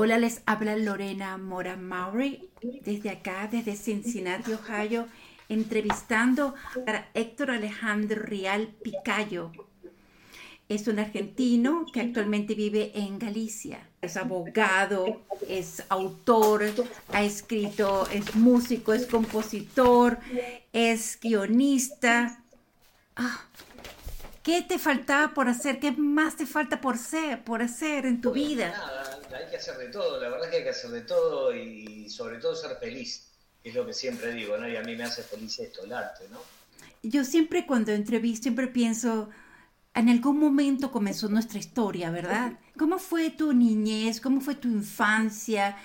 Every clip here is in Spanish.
Hola, les habla Lorena Mora Maury desde acá, desde Cincinnati, Ohio, entrevistando a Héctor Alejandro Rial Picayo. Es un argentino que actualmente vive en Galicia. Es abogado, es autor, ha escrito, es músico, es compositor, es guionista. Ah, ¿Qué te faltaba por hacer? ¿Qué más te falta por ser, por hacer en tu vida? Nada, hay que hacer de todo, la verdad es que hay que hacer de todo y sobre todo ser feliz, es lo que siempre digo, ¿no? Y a mí me hace feliz esto, el arte, ¿no? Yo siempre cuando entrevisto, siempre pienso, en algún momento comenzó nuestra historia, ¿verdad? ¿Cómo fue tu niñez? ¿Cómo fue tu infancia?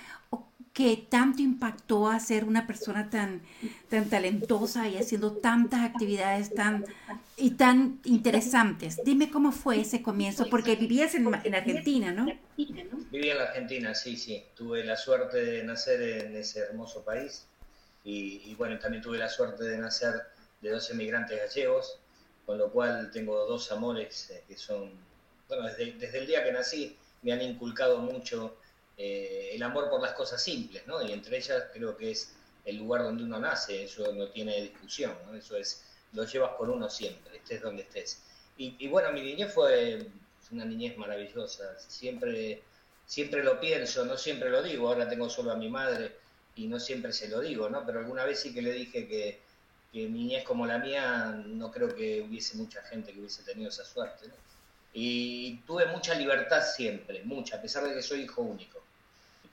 Que tanto impactó a ser una persona tan, tan talentosa y haciendo tantas actividades tan y tan interesantes. Dime cómo fue ese comienzo, porque vivías en, en Argentina, ¿no? Vivía en Argentina, sí, sí. Tuve la suerte de nacer en ese hermoso país y, bueno, también tuve la suerte de nacer de dos emigrantes gallegos, con lo cual tengo dos amores eh, que son, bueno, desde, desde el día que nací me han inculcado mucho eh, el amor por las cosas simples, ¿no? Y entre ellas creo que es el lugar donde uno nace, eso no tiene discusión. Eso es, lo llevas con uno siempre, estés donde estés. Y, bueno, mi niñez fue una niñez maravillosa, siempre, siempre lo pienso, no siempre lo digo, ahora tengo solo a mi madre y no siempre se lo digo, ¿no? Pero alguna vez sí que le dije que, que niñez como la mía, no creo que hubiese mucha gente que hubiese tenido esa suerte, ¿no? Y tuve mucha libertad siempre, mucha, a pesar de que soy hijo único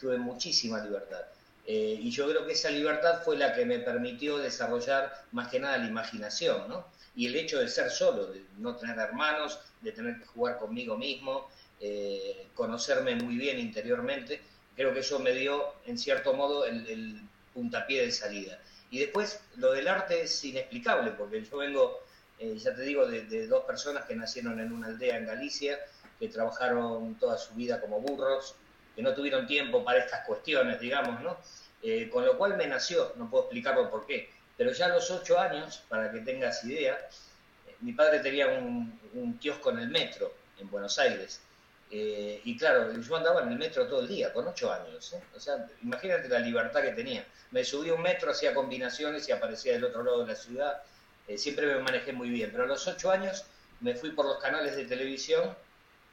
tuve muchísima libertad. Eh, y yo creo que esa libertad fue la que me permitió desarrollar más que nada la imaginación, ¿no? Y el hecho de ser solo, de no tener hermanos, de tener que jugar conmigo mismo, eh, conocerme muy bien interiormente, creo que eso me dio, en cierto modo, el, puntapié de salida. Y después, lo del arte es inexplicable, porque yo vengo, eh, ya te digo, de, de dos personas que nacieron en una aldea en Galicia, que trabajaron toda su vida como burros, que no tuvieron tiempo para estas cuestiones, digamos, ¿no? Eh, con lo cual me nació, no puedo explicarlo por qué, pero ya a los ocho años, para que tengas idea, eh, mi padre tenía un, kiosco en el metro, en Buenos Aires, eh, y claro, yo andaba en el metro todo el día, con ocho años, o sea, imagínate la libertad que tenía. Me subí un metro, hacía combinaciones y aparecía del otro lado de la ciudad, siempre me manejé muy bien, pero a los ocho años me fui por los canales de televisión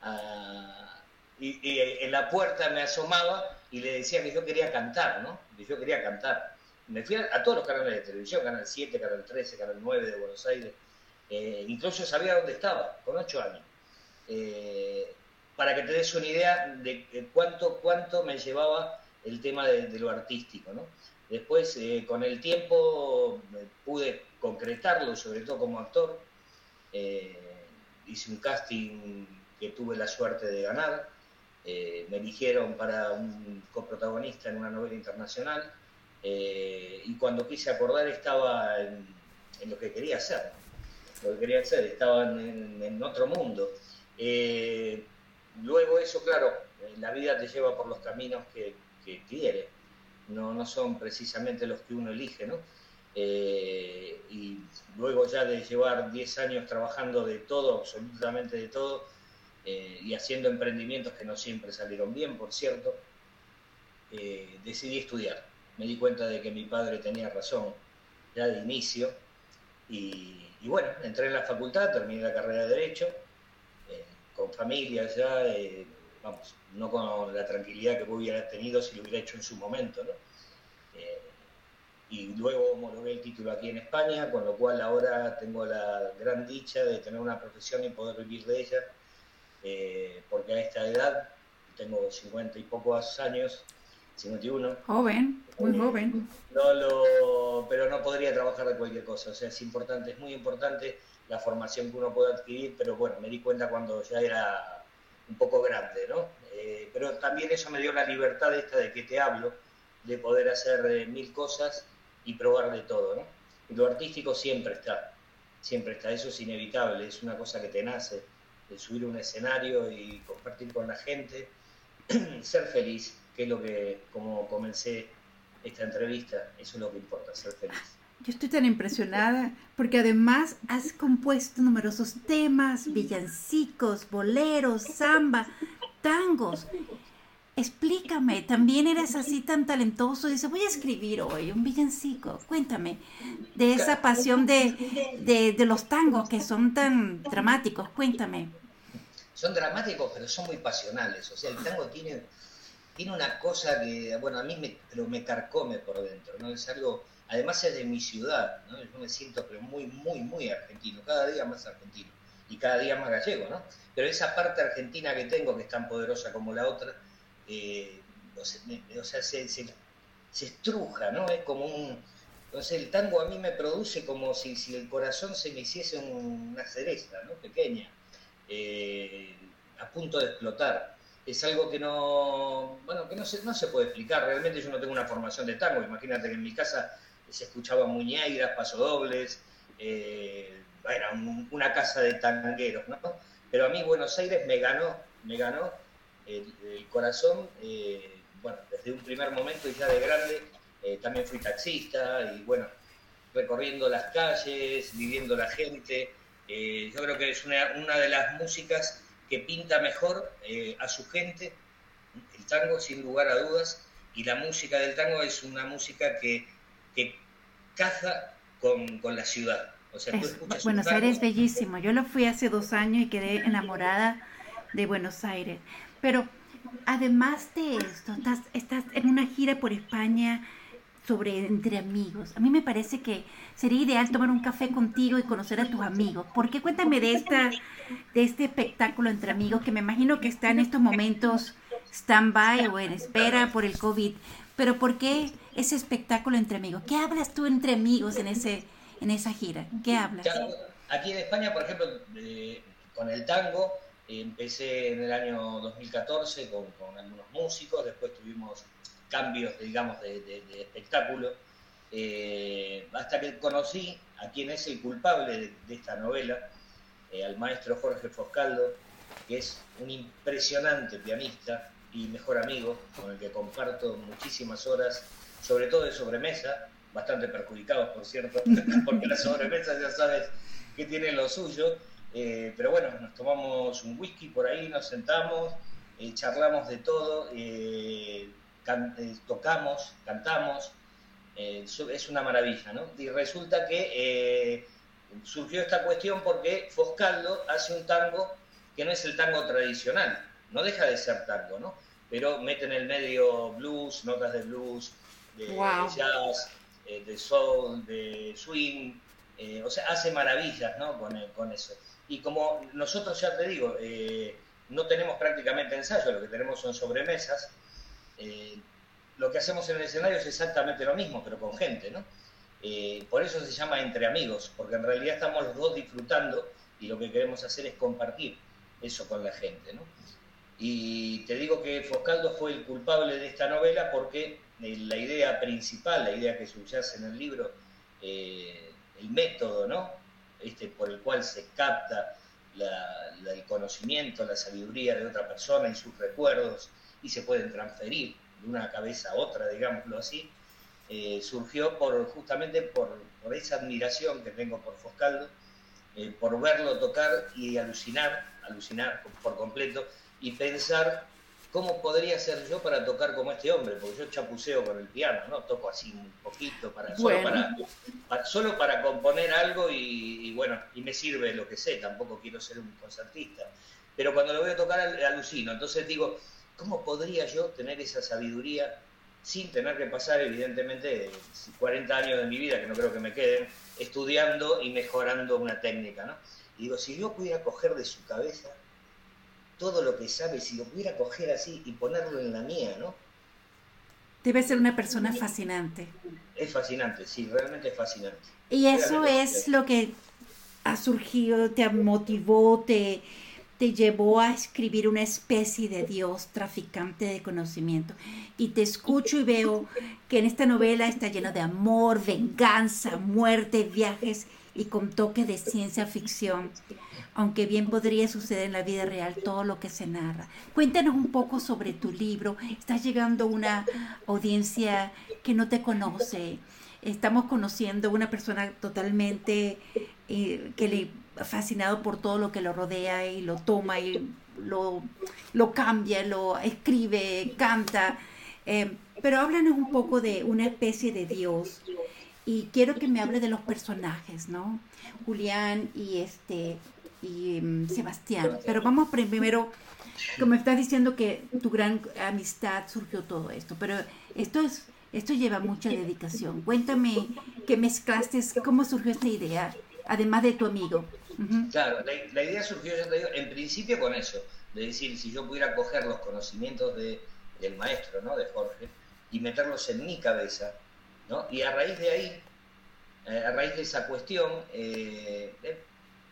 a y, en la puerta me asomaba y le decía que yo quería cantar, ¿no? Que yo quería cantar. Me fui a, todos los canales de televisión, Canal 7, Canal 13, Canal 9 de Buenos Aires. Eh, incluso sabía dónde estaba, con 8 años. Eh, para que te des una idea de cuánto, cuánto me llevaba el tema de, lo artístico, ¿no? Después, eh, con el tiempo, pude concretarlo, sobre todo como actor. hice un casting que tuve la suerte de ganar eh, me eligieron para un coprotagonista en una novela internacional eh, y cuando quise acordar estaba en, lo que quería hacer, lo que quería hacer, estaba en, otro mundo. Eh, luego eso, claro, la vida te lleva por los caminos que, quiere, no, no son precisamente los que uno elige, ¿no? y luego ya de llevar 10 años trabajando de todo, absolutamente de todo, eh, y haciendo emprendimientos que no siempre salieron bien, por cierto, eh, decidí estudiar. Me di cuenta de que mi padre tenía razón ya de inicio y, bueno, entré en la facultad, terminé la carrera de Derecho, eh, con familia ya, vamos, no con la tranquilidad que hubiera tenido si lo hubiera hecho en su momento, ¿no? y luego homologué el título aquí en España, con lo cual ahora tengo la gran dicha de tener una profesión y poder vivir de ella eh, porque a esta edad, tengo 50 y pocos años, 51. Joven, muy eh, joven. No lo, pero no podría trabajar de cualquier cosa, o sea, es importante, es muy importante la formación que uno puede adquirir, pero bueno, me di cuenta cuando ya era un poco grande, ¿no? Eh, pero también eso me dio la libertad esta de que te hablo, de poder hacer mil cosas y probar de todo, ¿no? Lo artístico siempre está, siempre está, eso es inevitable, es una cosa que te nace de subir un escenario y compartir con la gente, ser feliz, que es lo que, como comencé esta entrevista, eso es lo que importa, ser feliz. Yo estoy tan impresionada porque además has compuesto numerosos temas, villancicos, boleros, samba, tangos. Explícame, también eres así tan talentoso. Dice, voy a escribir hoy un villancico. Cuéntame de esa pasión de, de, los tangos que son tan dramáticos. Cuéntame. Son dramáticos, pero son muy pasionales. O sea, el tango tiene, tiene una cosa que, bueno, a mí me, pero me carcome por dentro, ¿no? Es algo, además es de mi ciudad, ¿no? Yo me siento pero muy, muy, muy argentino, cada día más argentino y cada día más gallego, ¿no? Pero esa parte argentina que tengo, que es tan poderosa como la otra, eh, se, estruja, ¿no? Es como un... Entonces el tango a mí me produce como si, el corazón se me hiciese una cereza, ¿no? Pequeña, eh, a punto de explotar. Es algo que no, bueno, que no se, no se puede explicar. Realmente yo no tengo una formación de tango. Imagínate que en mi casa se escuchaban muñeiras, pasodobles, eh, era una casa de tangueros, ¿no? Pero a mí Buenos Aires me ganó, me ganó el, corazón, eh, bueno, desde un primer momento y ya de grande, eh, también fui taxista y bueno, recorriendo las calles, viviendo la gente. Eh, yo creo que es una, una, de las músicas que pinta mejor a su gente, el tango sin lugar a dudas, y la música del tango es una música que, que caza con, con la ciudad. O sea, Buenos Aires es bellísimo. Yo lo fui hace dos años y quedé enamorada de Buenos Aires. Pero además de esto, estás, estás en una gira por España sobre entre amigos. A mí me parece que sería ideal tomar un café contigo y conocer a tus amigos. ¿Por qué cuéntame de esta de este espectáculo entre amigos que me imagino que está en estos momentos stand-by o en espera por el COVID? Pero ¿por qué ese espectáculo entre amigos? ¿Qué hablas tú entre amigos en ese en esa gira? ¿Qué hablas? Aquí en España, por ejemplo, con el tango, Empecé en el año 2014 con, algunos músicos, después tuvimos cambios, digamos, de, espectáculo, eh, hasta que conocí a quien es el culpable de, esta novela, eh, al maestro Jorge Foscaldo, que es un impresionante pianista y mejor amigo, con el que comparto muchísimas horas, sobre todo de sobremesa, bastante perjudicados, por cierto, porque las sobremesas ya sabes que tienen lo suyo, eh, pero bueno, nos tomamos un whisky por ahí, nos sentamos, eh, charlamos de todo, eh, tocamos, cantamos, es una maravilla, ¿no? Y resulta que surgió esta cuestión porque Foscaldo hace un tango que no es el tango tradicional, no deja de ser tango, ¿no? Pero mete en el medio blues, notas de blues, de, jazz, de soul, de swing, o sea, hace maravillas, ¿no? Con, con eso. Y como nosotros, ya te digo, eh, no tenemos prácticamente ensayo, lo que tenemos son sobremesas, eh, lo que hacemos en el escenario es exactamente lo mismo, pero con gente, ¿no? Eh, por eso se llama entre amigos, porque en realidad estamos los dos disfrutando y lo que queremos hacer es compartir eso con la gente, ¿no? Y te digo que Foscaldo fue el culpable de esta novela porque la idea principal, la idea que subyace en el libro, el método, ¿no? Este, por el cual se capta el conocimiento, la sabiduría de otra persona y sus recuerdos y se pueden transferir de una cabeza a otra, digámoslo así, eh, surgió por, justamente por, esa admiración que tengo por Foscaldo, eh, por verlo tocar y alucinar, alucinar por completo y pensar ¿cómo podría ser yo para tocar como este hombre? Porque yo chapuceo con el piano, ¿no? Toco así un poquito, para, solo, para, solo para componer algo y, bueno, y me sirve lo que sé, tampoco quiero ser un concertista. Pero cuando lo voy a tocar alucino, entonces digo, ¿cómo podría yo tener esa sabiduría sin tener que pasar, evidentemente, 40 años de mi vida, que no creo que me queden, estudiando y mejorando una técnica, ¿no? Y digo, si yo pudiera coger de su cabeza todo lo que sabe, si lo pudiera coger así y ponerlo en la mía, ¿no? Debe ser una persona fascinante. Es fascinante, sí, realmente es fascinante. Y eso es lo que ha surgido, te motivó, te, te llevó a escribir una especie de Dios traficante de conocimiento. Y te escucho y veo que en esta novela está lleno de amor, venganza, muerte, viajes y con toque de ciencia ficción aunque bien podría suceder en la vida real todo lo que se narra. Cuéntanos un poco sobre tu libro. Estás llegando a una audiencia que no te conoce. Estamos conociendo una persona totalmente eh, que le fascinado por todo lo que lo rodea y lo toma y lo, lo cambia, lo escribe, canta. Eh, pero háblanos un poco de una especie de Dios. Y quiero que me hable de los personajes, ¿no? Julián y este y mm, Sebastián. Pero vamos primero, como estás diciendo que tu gran amistad surgió todo esto, pero esto es esto lleva mucha dedicación. Cuéntame qué mezclaste, cómo surgió esta idea, además de tu amigo. Claro, la, idea surgió, ya te digo, en principio con eso, de decir, si yo pudiera coger los conocimientos de, del maestro, ¿no? De Jorge, y meterlos en mi cabeza, ¿no? Y a raíz de ahí, eh, a raíz de esa cuestión, eh, eh,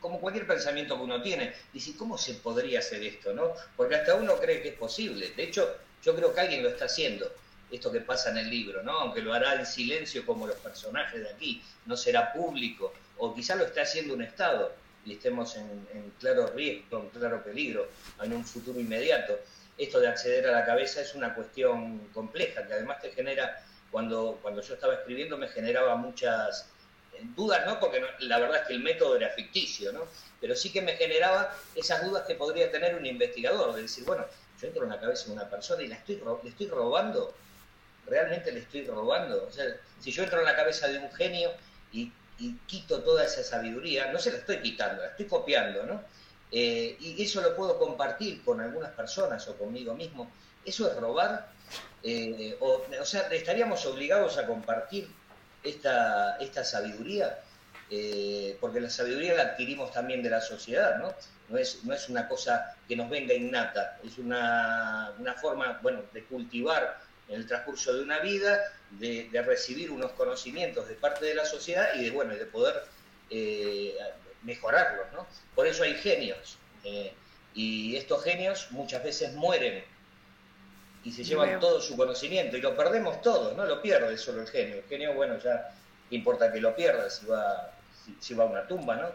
como cualquier pensamiento que uno tiene, dice, ¿cómo se podría hacer esto, no? Porque hasta uno cree que es posible. De hecho, yo creo que alguien lo está haciendo, esto que pasa en el libro, ¿no? Aunque lo hará en silencio como los personajes de aquí, no será público, o quizá lo esté haciendo un Estado y estemos en, claro riesgo, en claro peligro, en un futuro inmediato esto de acceder a la cabeza es una cuestión compleja, que además te genera, cuando, cuando yo estaba escribiendo me generaba muchas eh, dudas, ¿no? Porque la verdad es que el método era ficticio, ¿no? Pero sí que me generaba esas dudas que podría tener un investigador, de decir, bueno, yo entro en la cabeza de una persona y la estoy, le estoy robando, realmente le estoy robando. O sea, si yo entro en la cabeza de un genio y, y quito toda esa sabiduría, no se la estoy quitando, la estoy copiando, ¿no? Eh, y eso lo puedo compartir con algunas personas o conmigo mismo, ¿eso es robar? Eh, o, sea, ¿estaríamos obligados a compartir esta, esta sabiduría? Eh, porque la sabiduría la adquirimos también de la sociedad, ¿no? No es, no es una cosa que nos venga innata, es una, una forma, bueno, de cultivar en el transcurso de una vida, de, de, recibir unos conocimientos de parte de la sociedad y de, bueno, de poder mejorarlos, ¿no? Por eso hay genios. Eh, y estos genios muchas veces mueren y se llevan todo su conocimiento y lo perdemos todo, no lo pierde solo el genio. El genio, bueno, ya importa que lo pierda si va, si, va a una tumba, ¿no?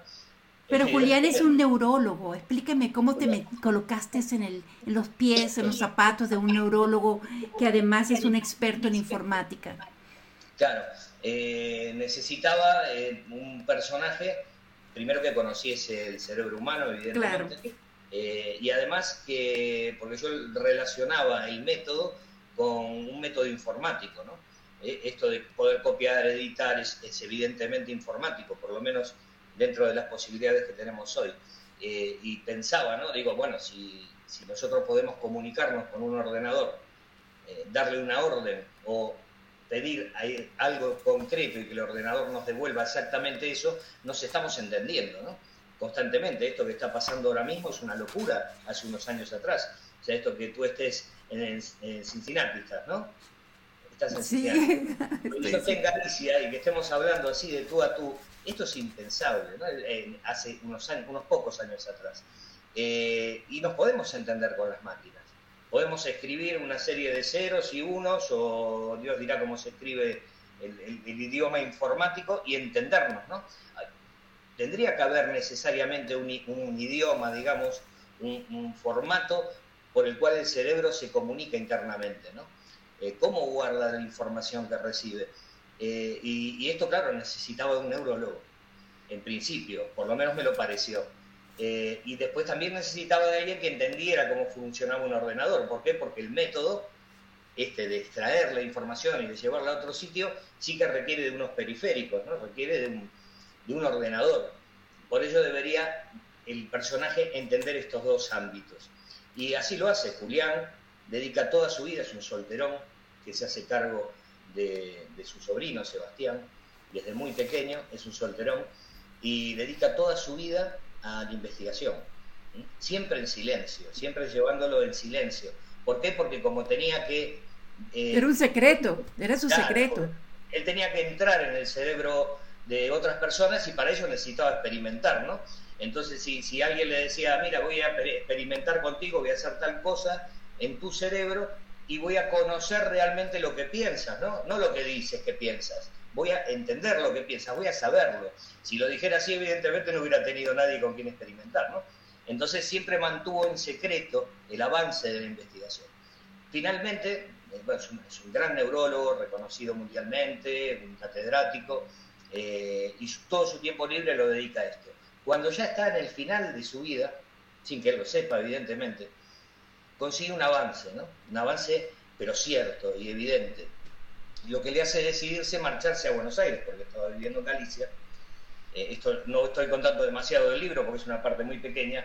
Pero Julián es un neurólogo. Explíqueme cómo te me colocaste en, el, en los pies, en los zapatos de un neurólogo que además es un experto en informática. Claro, eh, necesitaba eh, un personaje primero que conociese el cerebro humano, evidentemente, eh, y además que, porque yo relacionaba el método con un método informático, ¿no? Esto de poder copiar, editar, es, evidentemente informático, por lo menos dentro de las posibilidades que tenemos hoy. Eh, y pensaba, ¿no? Digo, bueno, si, si nosotros podemos comunicarnos con un ordenador, darle una orden o pedir algo concreto y que el ordenador nos devuelva exactamente eso, nos estamos entendiendo, ¿no? Constantemente. Esto que está pasando ahora mismo es una locura hace unos años atrás. O sea, esto que tú estés en, Cincinnati, ¿no? Estás en Cincinnati. Sí. Yo esté en Galicia y que estemos hablando así de tú a tú, esto es impensable, ¿no? hace unos, años, unos pocos años atrás. Eh, y nos podemos entender con las máquinas podemos escribir una serie de ceros y unos, o Dios dirá cómo se escribe el, idioma informático y entendernos, ¿no? Tendría que haber necesariamente un, idioma, digamos, un, formato por el cual el cerebro se comunica internamente, ¿no? Eh, ¿Cómo guarda la información que recibe? Eh, y, esto, claro, necesitaba un neurólogo, en principio, por lo menos me lo pareció. Eh, y después también necesitaba de alguien que entendiera cómo funcionaba un ordenador. ¿Por qué? Porque el método este de extraer la información y de llevarla a otro sitio sí que requiere de unos periféricos, ¿no? requiere de un, de un ordenador. Por ello debería el personaje entender estos dos ámbitos. Y así lo hace. Julián dedica toda su vida, es un solterón que se hace cargo de, de su sobrino Sebastián, desde muy pequeño, es un solterón, y dedica toda su vida a la investigación. Siempre en silencio, siempre llevándolo en silencio. ¿Por qué? Porque como tenía que... Eh, era un secreto, era su secreto. Él tenía que entrar en el cerebro de otras personas y para ello necesitaba experimentar, ¿no? Entonces, si, si alguien le decía, mira, voy a experimentar contigo, voy a hacer tal cosa en tu cerebro y voy a conocer realmente lo que piensas, ¿no? No lo que dices que piensas voy a entender lo que piensa, voy a saberlo. Si lo dijera así, evidentemente no hubiera tenido nadie con quien experimentar, ¿no? Entonces siempre mantuvo en secreto el avance de la investigación. Finalmente, eh, es, un, gran neurólogo, reconocido mundialmente, un catedrático, eh, y todo su tiempo libre lo dedica a esto. cuando ya está en el final de su vida, sin que él lo sepa, evidentemente, consigue un avance, ¿no? Un avance, pero cierto y evidente. Lo que le hace decidirse marcharse a Buenos Aires, porque estaba viviendo en Galicia. Eh, esto no estoy contando demasiado del libro porque es una parte muy pequeña.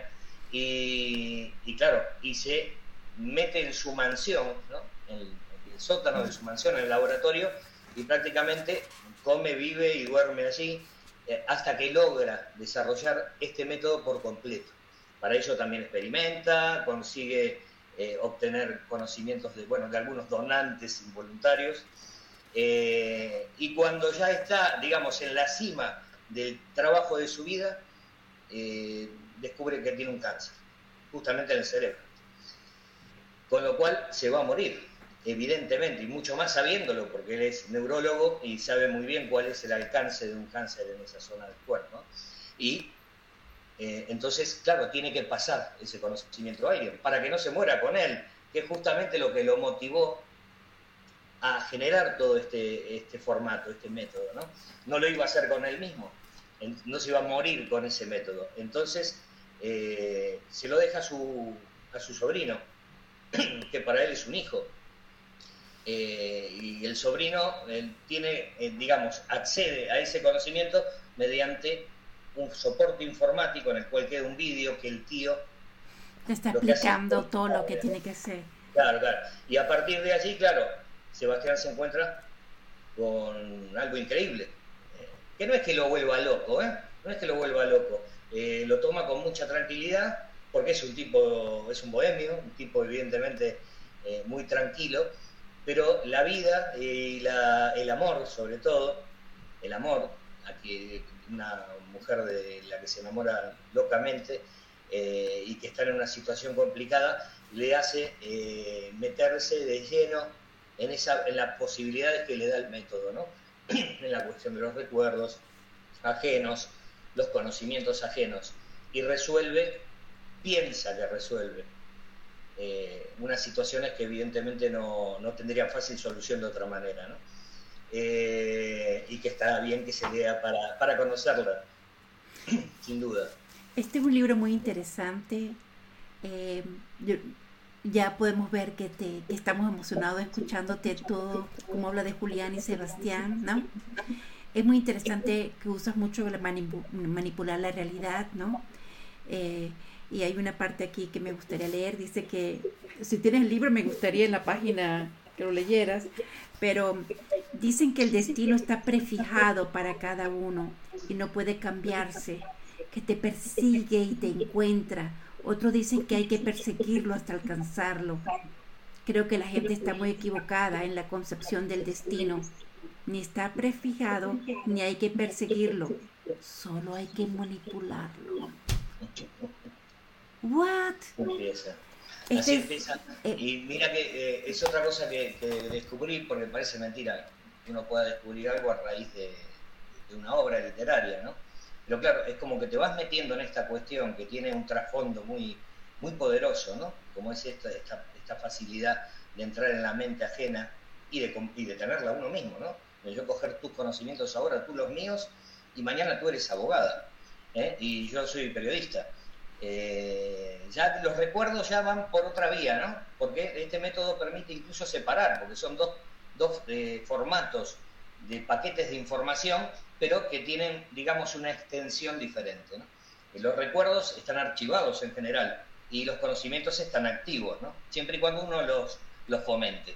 Y, claro, y se mete en su mansión, ¿no? en, el, sótano de su mansión, en el laboratorio, y prácticamente come, vive y duerme allí eh, hasta que logra desarrollar este método por completo. Para ello también experimenta, consigue eh, obtener conocimientos de, bueno, de algunos donantes involuntarios. Eh, y cuando ya está, digamos, en la cima del trabajo de su vida, eh, descubre que tiene un cáncer, justamente en el cerebro. Con lo cual se va a morir, evidentemente, y mucho más sabiéndolo, porque él es neurólogo y sabe muy bien cuál es el alcance de un cáncer en esa zona del cuerpo. Y eh, entonces, claro, tiene que pasar ese conocimiento a para que no se muera con él, que es justamente lo que lo motivó a generar todo este, este formato, este método. ¿no? no lo iba a hacer con él mismo, no se iba a morir con ese método. Entonces, eh, se lo deja a su, a su sobrino, que para él es un hijo. Eh, y el sobrino tiene, digamos, accede a ese conocimiento mediante un soporte informático en el cual queda un vídeo que el tío... Te está explicando todo lo que tiene que hacer. Claro, claro. Y a partir de allí, claro, Sebastián se encuentra con algo increíble. Que no es que lo vuelva loco, ¿eh? No es que lo vuelva loco. Eh, lo toma con mucha tranquilidad porque es un tipo, es un bohemio, un tipo evidentemente eh, muy tranquilo, pero la vida y el amor, sobre todo, el amor, aquí una mujer de la que se enamora locamente eh, y que está en una situación complicada, le hace eh, meterse de lleno en, esa, en las posibilidades que le da el método, ¿no? en la cuestión de los recuerdos ajenos, los conocimientos ajenos, y resuelve, piensa que resuelve eh, unas situaciones que evidentemente no, no tendrían fácil solución de otra manera. ¿no? Eh, y que está bien que se lea para, para conocerla, sin duda. Este es un libro muy interesante. Eh, ya podemos ver que, te, estamos emocionados escuchándote todo, como habla de Julián y Sebastián, ¿no? Es muy interesante que usas mucho la manipular la realidad, ¿no? Eh, y hay una parte aquí que me gustaría leer, dice que si tienes el libro me gustaría en la página que lo leyeras, pero dicen que el destino está prefijado para cada uno y no puede cambiarse, que te persigue y te encuentra. Otros dicen que hay que perseguirlo hasta alcanzarlo. Creo que la gente está muy equivocada en la concepción del destino. Ni está prefijado, ni hay que perseguirlo. Solo hay que manipularlo. What? Así este empieza. Eh, y mira que eh, es otra cosa que, descubrí, porque parece mentira que uno pueda descubrir algo a raíz de, una obra literaria, ¿no? Pero claro, es como que te vas metiendo en esta cuestión que tiene un trasfondo muy, muy poderoso, ¿no? Como es esta, esta, esta facilidad de entrar en la mente ajena y de, y de tenerla uno mismo, ¿no? De yo coger tus conocimientos ahora, tú los míos, y mañana tú eres abogada, ¿eh? y yo soy periodista. Eh, ya los recuerdos ya van por otra vía, ¿no? Porque este método permite incluso separar, porque son dos, dos eh, formatos de paquetes de información, pero que tienen, digamos, una extensión diferente, ¿no? los recuerdos están archivados en general y los conocimientos están activos, ¿no? Siempre y cuando uno los, los fomente.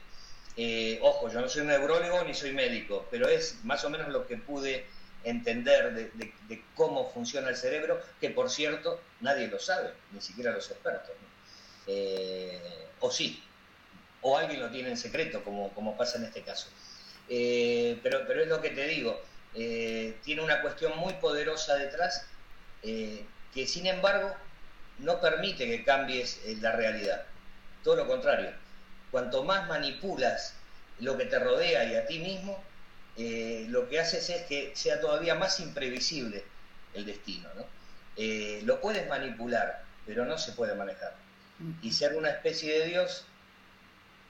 Eh, ojo, yo no soy neurólogo ni soy médico, pero es más o menos lo que pude entender de, cómo funciona el cerebro, que por cierto nadie lo sabe, ni siquiera los expertos. Eh, o sí, o alguien lo tiene en secreto, como, como pasa en este caso. Eh, pero, pero es lo que te digo, eh, tiene una cuestión muy poderosa detrás que sin embargo no permite que cambies la realidad. Todo lo contrario, cuanto más manipulas lo que te rodea y a ti mismo, eh, lo que haces es que sea todavía más imprevisible el destino. ¿no? Eh, lo puedes manipular, pero no se puede manejar. Y ser una especie de Dios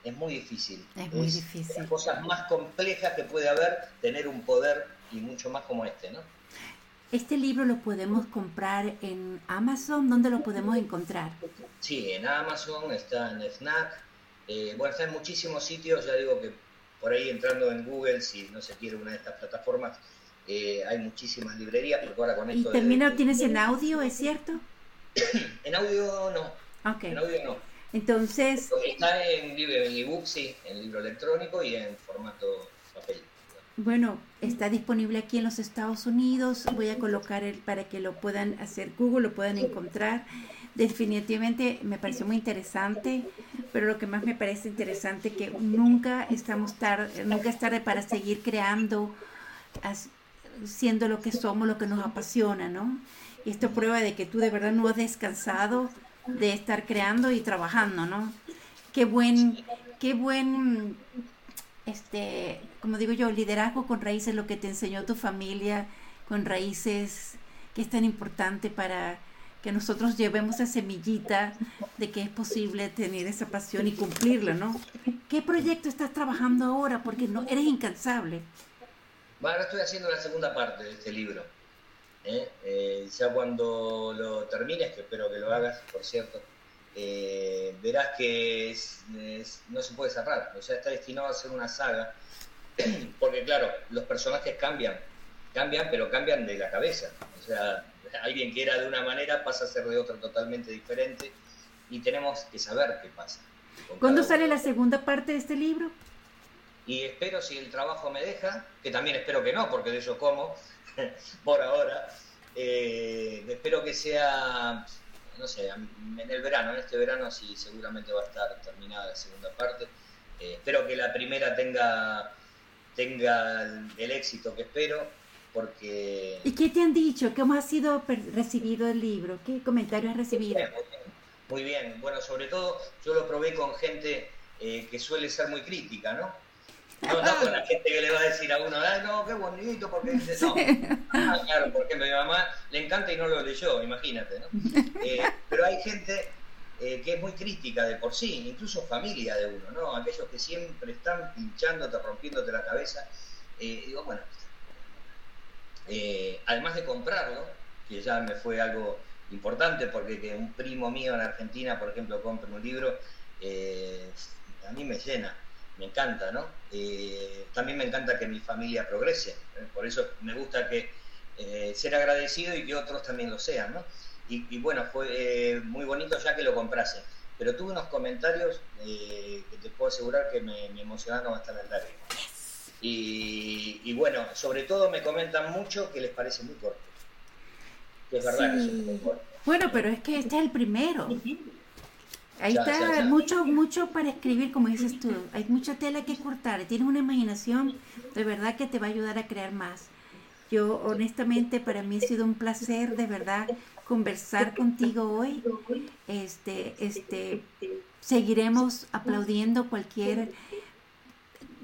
es muy difícil. Es muy difícil. Las cosas más complejas que puede haber, tener un poder y mucho más como este, ¿no? ¿Este libro lo podemos comprar en Amazon? ¿Dónde lo podemos encontrar? Sí, en Amazon, está en FNAC, eh, bueno, está en muchísimos sitios, ya digo que por ahí entrando en Google, si no se quiere una de estas plataformas, eh, hay muchísimas librerías, porque ahora con esto... ¿Y también lo tienes en audio, es cierto? en audio no. Okay. En audio no. Entonces... Está en, en ebook, sí, en libro electrónico y en formato papel. Bueno, está disponible aquí en los Estados Unidos. Voy a colocar el para que lo puedan hacer Google, lo puedan encontrar. Definitivamente me pareció muy interesante, pero lo que más me parece interesante que nunca estamos tarde, nunca es tarde para seguir creando, siendo lo que somos, lo que nos apasiona, ¿no? Y esto prueba de que tú de verdad no has descansado de estar creando y trabajando, ¿no? Qué buen, qué buen, este, como digo yo, liderazgo con raíces, lo que te enseñó tu familia, con raíces, que es tan importante para que nosotros llevemos esa semillita de que es posible tener esa pasión y cumplirla, ¿no? ¿Qué proyecto estás trabajando ahora? Porque no eres incansable. Bueno, ahora estoy haciendo la segunda parte de este libro. ¿eh? Eh, ya cuando lo termines, que espero que lo hagas, por cierto, eh, verás que no se puede cerrar. O sea, está destinado a ser una saga. Porque claro, los personajes cambian. Cambian, pero cambian de la cabeza. O sea, alguien que era de una manera pasa a ser de otra totalmente diferente y tenemos que saber qué pasa. ¿Cuándo sale la segunda parte de este libro? Y espero, si el trabajo me deja, que también espero que no, porque de eso como, por ahora, eh, espero que sea, no sé, en el verano, en este verano sí seguramente va a estar terminada la segunda parte. Eh, espero que la primera tenga, tenga el éxito que espero porque... ¿Y qué te han dicho? ¿Cómo ha sido recibido el libro? ¿Qué comentarios has recibido? Muy bien, Bueno, sobre todo yo lo probé con gente eh, que suele ser muy crítica, ¿no? No, no con la gente que le va a decir a uno, Ay, no, qué bonito, porque dice, no. Ah, claro, porque a mi mamá le encanta y no lo leyó, imagínate, ¿no? Eh, pero hay gente eh, que es muy crítica de por sí, incluso familia de uno, ¿no? Aquellos que siempre están pinchándote, rompiéndote la cabeza. digo, bueno, eh, además de comprarlo, que ya me fue algo importante, porque que un primo mío en Argentina, por ejemplo, compre un libro, eh, a mí me llena, me encanta, ¿no? Eh, también me encanta que mi familia progrese, por eso me gusta que ser agradecido y que otros también lo sean, ¿no? Y, bueno, fue muy bonito ya que lo comprase, pero tuve unos comentarios que te puedo asegurar que me, me emocionaron hasta las lágrimas. Y, bueno, sobre todo me comentan mucho que les parece muy corto. es verdad que es muy corto. Bueno, pero es que este es el primero. Ahí está mucho mucho para escribir, como dices tú. Hay mucha tela que cortar. Tienes una imaginación de verdad que te va a ayudar a crear más. Yo honestamente para mí ha sido un placer de verdad conversar contigo hoy. Este este seguiremos aplaudiendo cualquier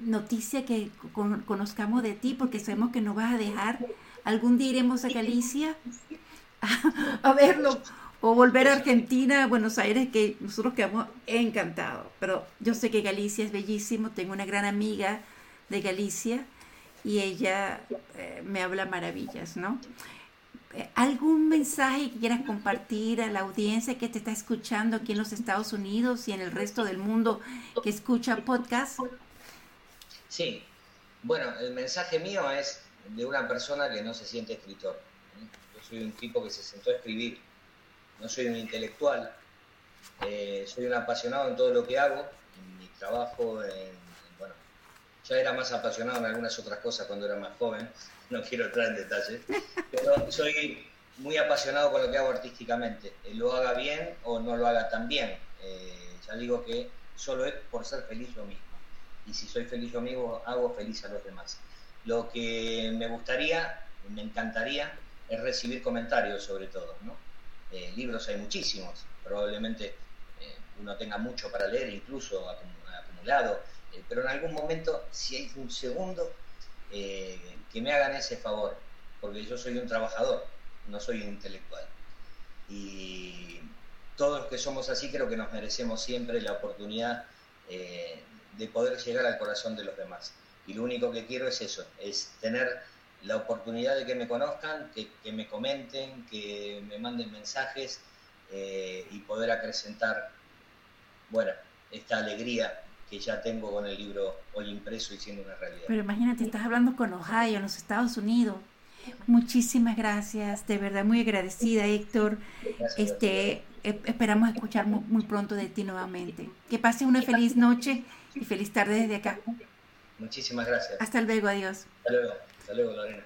noticia que conozcamos de ti, porque sabemos que no vas a dejar. Algún día iremos a Galicia a, verlo o volver a Argentina, a Buenos Aires, que nosotros quedamos encantados. Pero yo sé que Galicia es bellísimo, tengo una gran amiga de Galicia y ella eh, me habla maravillas, ¿no? Eh, ¿Algún mensaje que quieras compartir a la audiencia que te está escuchando aquí en los Estados Unidos y en el resto del mundo que escucha podcast? Sí, bueno, el mensaje mío es de una persona que no se siente escritor. ¿eh? Yo soy un tipo que se sentó a escribir, no soy un intelectual, eh, soy un apasionado en todo lo que hago, en mi trabajo, bueno, ya era más apasionado en algunas otras cosas cuando era más joven, no quiero entrar en detalles, pero soy muy apasionado con lo que hago artísticamente, eh, lo haga bien o no lo haga tan bien, ya digo que solo es por ser feliz yo mismo y si soy feliz yo mismo, hago feliz a los demás. Lo que me gustaría, me encantaría, es recibir comentarios sobre todo. Eh, libros hay muchísimos, probablemente eh, uno tenga mucho para leer, incluso acumulado, eh, pero en algún momento, si hay un segundo, que me hagan ese favor, porque yo soy un trabajador, no soy un intelectual. Y todos los que somos así creo que nos merecemos siempre la oportunidad de poder llegar al corazón de los demás. Y lo único que quiero es eso, es tener la oportunidad de que me conozcan, que, me comenten, que me manden mensajes eh, y poder acrecentar, bueno, esta alegría que ya tengo con el libro hoy impreso y siendo una realidad. Pero imagínate, estás hablando con Ohio, en los Estados Unidos. Muchísimas gracias, de verdad muy agradecida Héctor. este, e, esperamos escuchar muy, pronto de ti nuevamente. Que pases una feliz noche y feliz tarde desde acá. Muchísimas gracias. Hasta luego, adiós. Hasta luego, hasta luego Lorena.